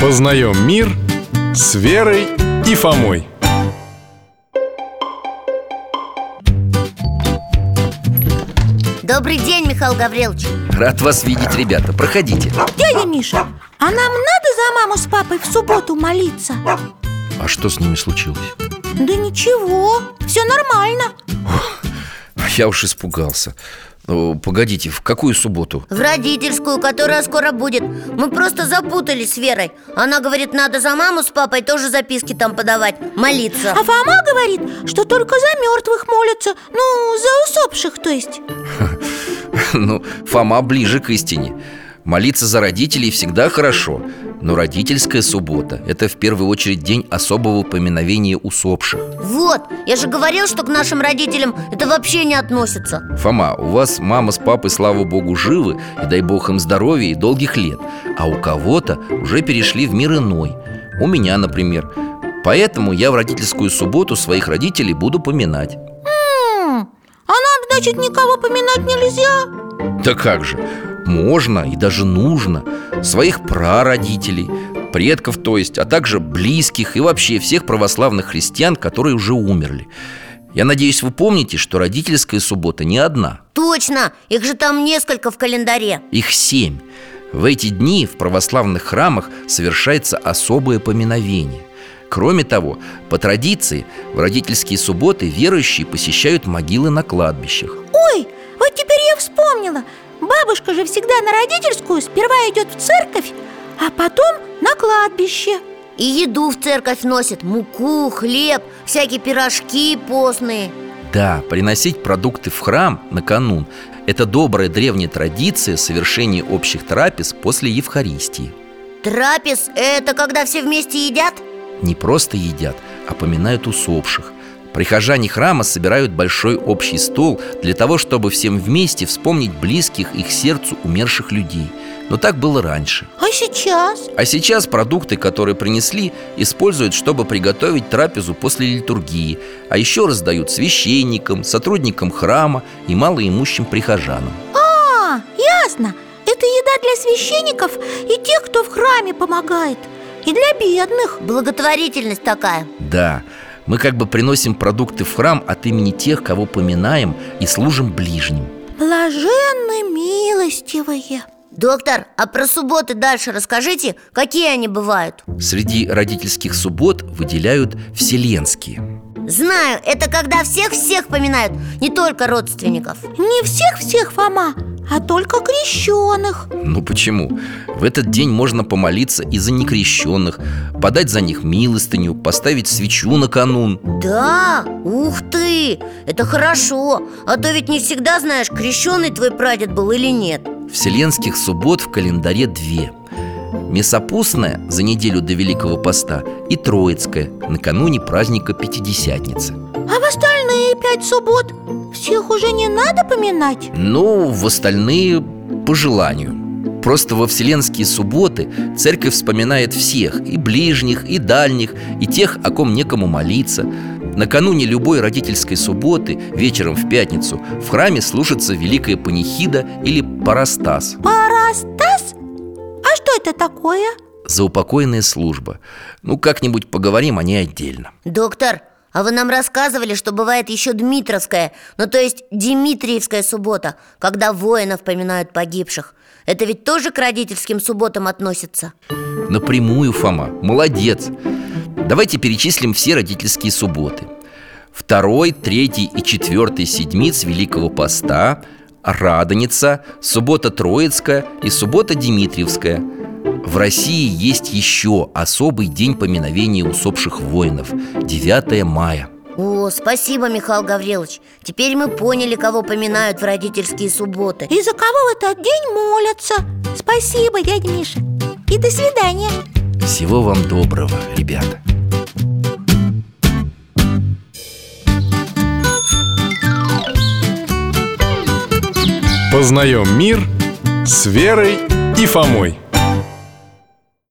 Познаем мир с Верой и Фомой. Добрый день, Михаил Гаврилович. Рад вас видеть, ребята, проходите. Дядя Миша, а нам надо за маму с папой в субботу молиться? А что с ними случилось? Да ничего, все нормально. Я уж испугался Погодите, в какую субботу? В родительскую, которая скоро будет. Мы просто запутались с Верой. Она говорит, надо за маму с папой тоже записки там подавать Молиться. А Фома говорит, что только за мертвых молятся. Ну, за усопших, то есть. Ну, Фома ближе к истине Молиться за родителей всегда хорошо Но родительская суббота – это в первую очередь день особого поминовения усопших. Вот, я же говорил, что к нашим родителям это вообще не относится. Фома, у вас мама с папой, слава богу, живы И дай бог им здоровья и долгих лет. А у кого-то уже перешли в мир иной. У меня, например. Поэтому я в родительскую субботу своих родителей буду поминать. А нам, значит, никого поминать нельзя? Да как же, можно и даже нужно. Своих прародителей, предков то есть А также близких и вообще всех православных христиан, которые уже умерли. Я надеюсь, вы помните, что родительская суббота не одна. Точно, их же там несколько в календаре. Их семь. В эти дни в православных храмах совершается особое поминовение. Кроме того, по традиции, в родительские субботы верующие посещают могилы на кладбищах. Ой, вспомнила. Бабушка же всегда на родительскую сперва идет в церковь, а потом на кладбище. И еду в церковь носят Муку, хлеб, всякие пирожки постные. Да, приносить продукты в храм на канун – это добрая древняя традиция совершения общих трапез после Евхаристии. Трапез – это когда все вместе едят? Не просто едят, а поминают усопших Прихожане храма собирают большой общий стол для того, чтобы всем вместе вспомнить близких их сердцу умерших людей. Но так было раньше. А сейчас? А сейчас продукты, которые принесли, используют, чтобы приготовить трапезу после литургии А еще раздают священникам, сотрудникам храма и малоимущим прихожанам. А, ясно. Это еда для священников и тех, кто в храме помогает. И для бедных. Благотворительность такая. Да, мы как бы приносим продукты в храм от имени тех, кого поминаем и служим ближним. Блаженны милостивые. Доктор, а про субботы дальше расскажите, какие они бывают? Среди родительских суббот выделяют вселенские Знаю, это когда всех-всех поминают, не только родственников. Не всех-всех, Фома, а только крещенных Ну почему? В этот день можно помолиться и за некрещенных Подать за них милостыню, поставить свечу на канун Да, ух ты, это хорошо А то ведь не всегда знаешь, крещеный твой прадед был или нет. Вселенских суббот в календаре две Месопустная за неделю до Великого Поста и Троицкая накануне праздника Пятидесятницы А в остальные пять суббот всех уже не надо поминать? Ну, в остальные по желанию Просто во вселенские субботы церковь вспоминает всех И ближних, и дальних, и тех, о ком некому молиться Накануне любой родительской субботы, вечером в пятницу В храме слушается Великая Панихида или Парастас Парастас? Что это такое? Заупокойная служба. Ну, как-нибудь поговорим о ней отдельно. Доктор, а вы нам рассказывали, что бывает еще Дмитровская Ну, то есть Дмитриевская суббота Когда воинов поминают погибших. Это ведь тоже к родительским субботам относится? Напрямую, Фома, молодец. Давайте перечислим все родительские субботы. Второй, третий и четвертый седмиц Великого Поста Радоница, суббота Троицкая и суббота Дмитриевская В России есть еще особый день поминовения усопших воинов 9 мая. О, спасибо, Михаил Гаврилович. Теперь мы поняли, кого поминают в родительские субботы. И за кого в этот день молятся? Спасибо, дядя Миша. И до свидания. Всего вам доброго, ребята Познаем мир с Верой и Фомой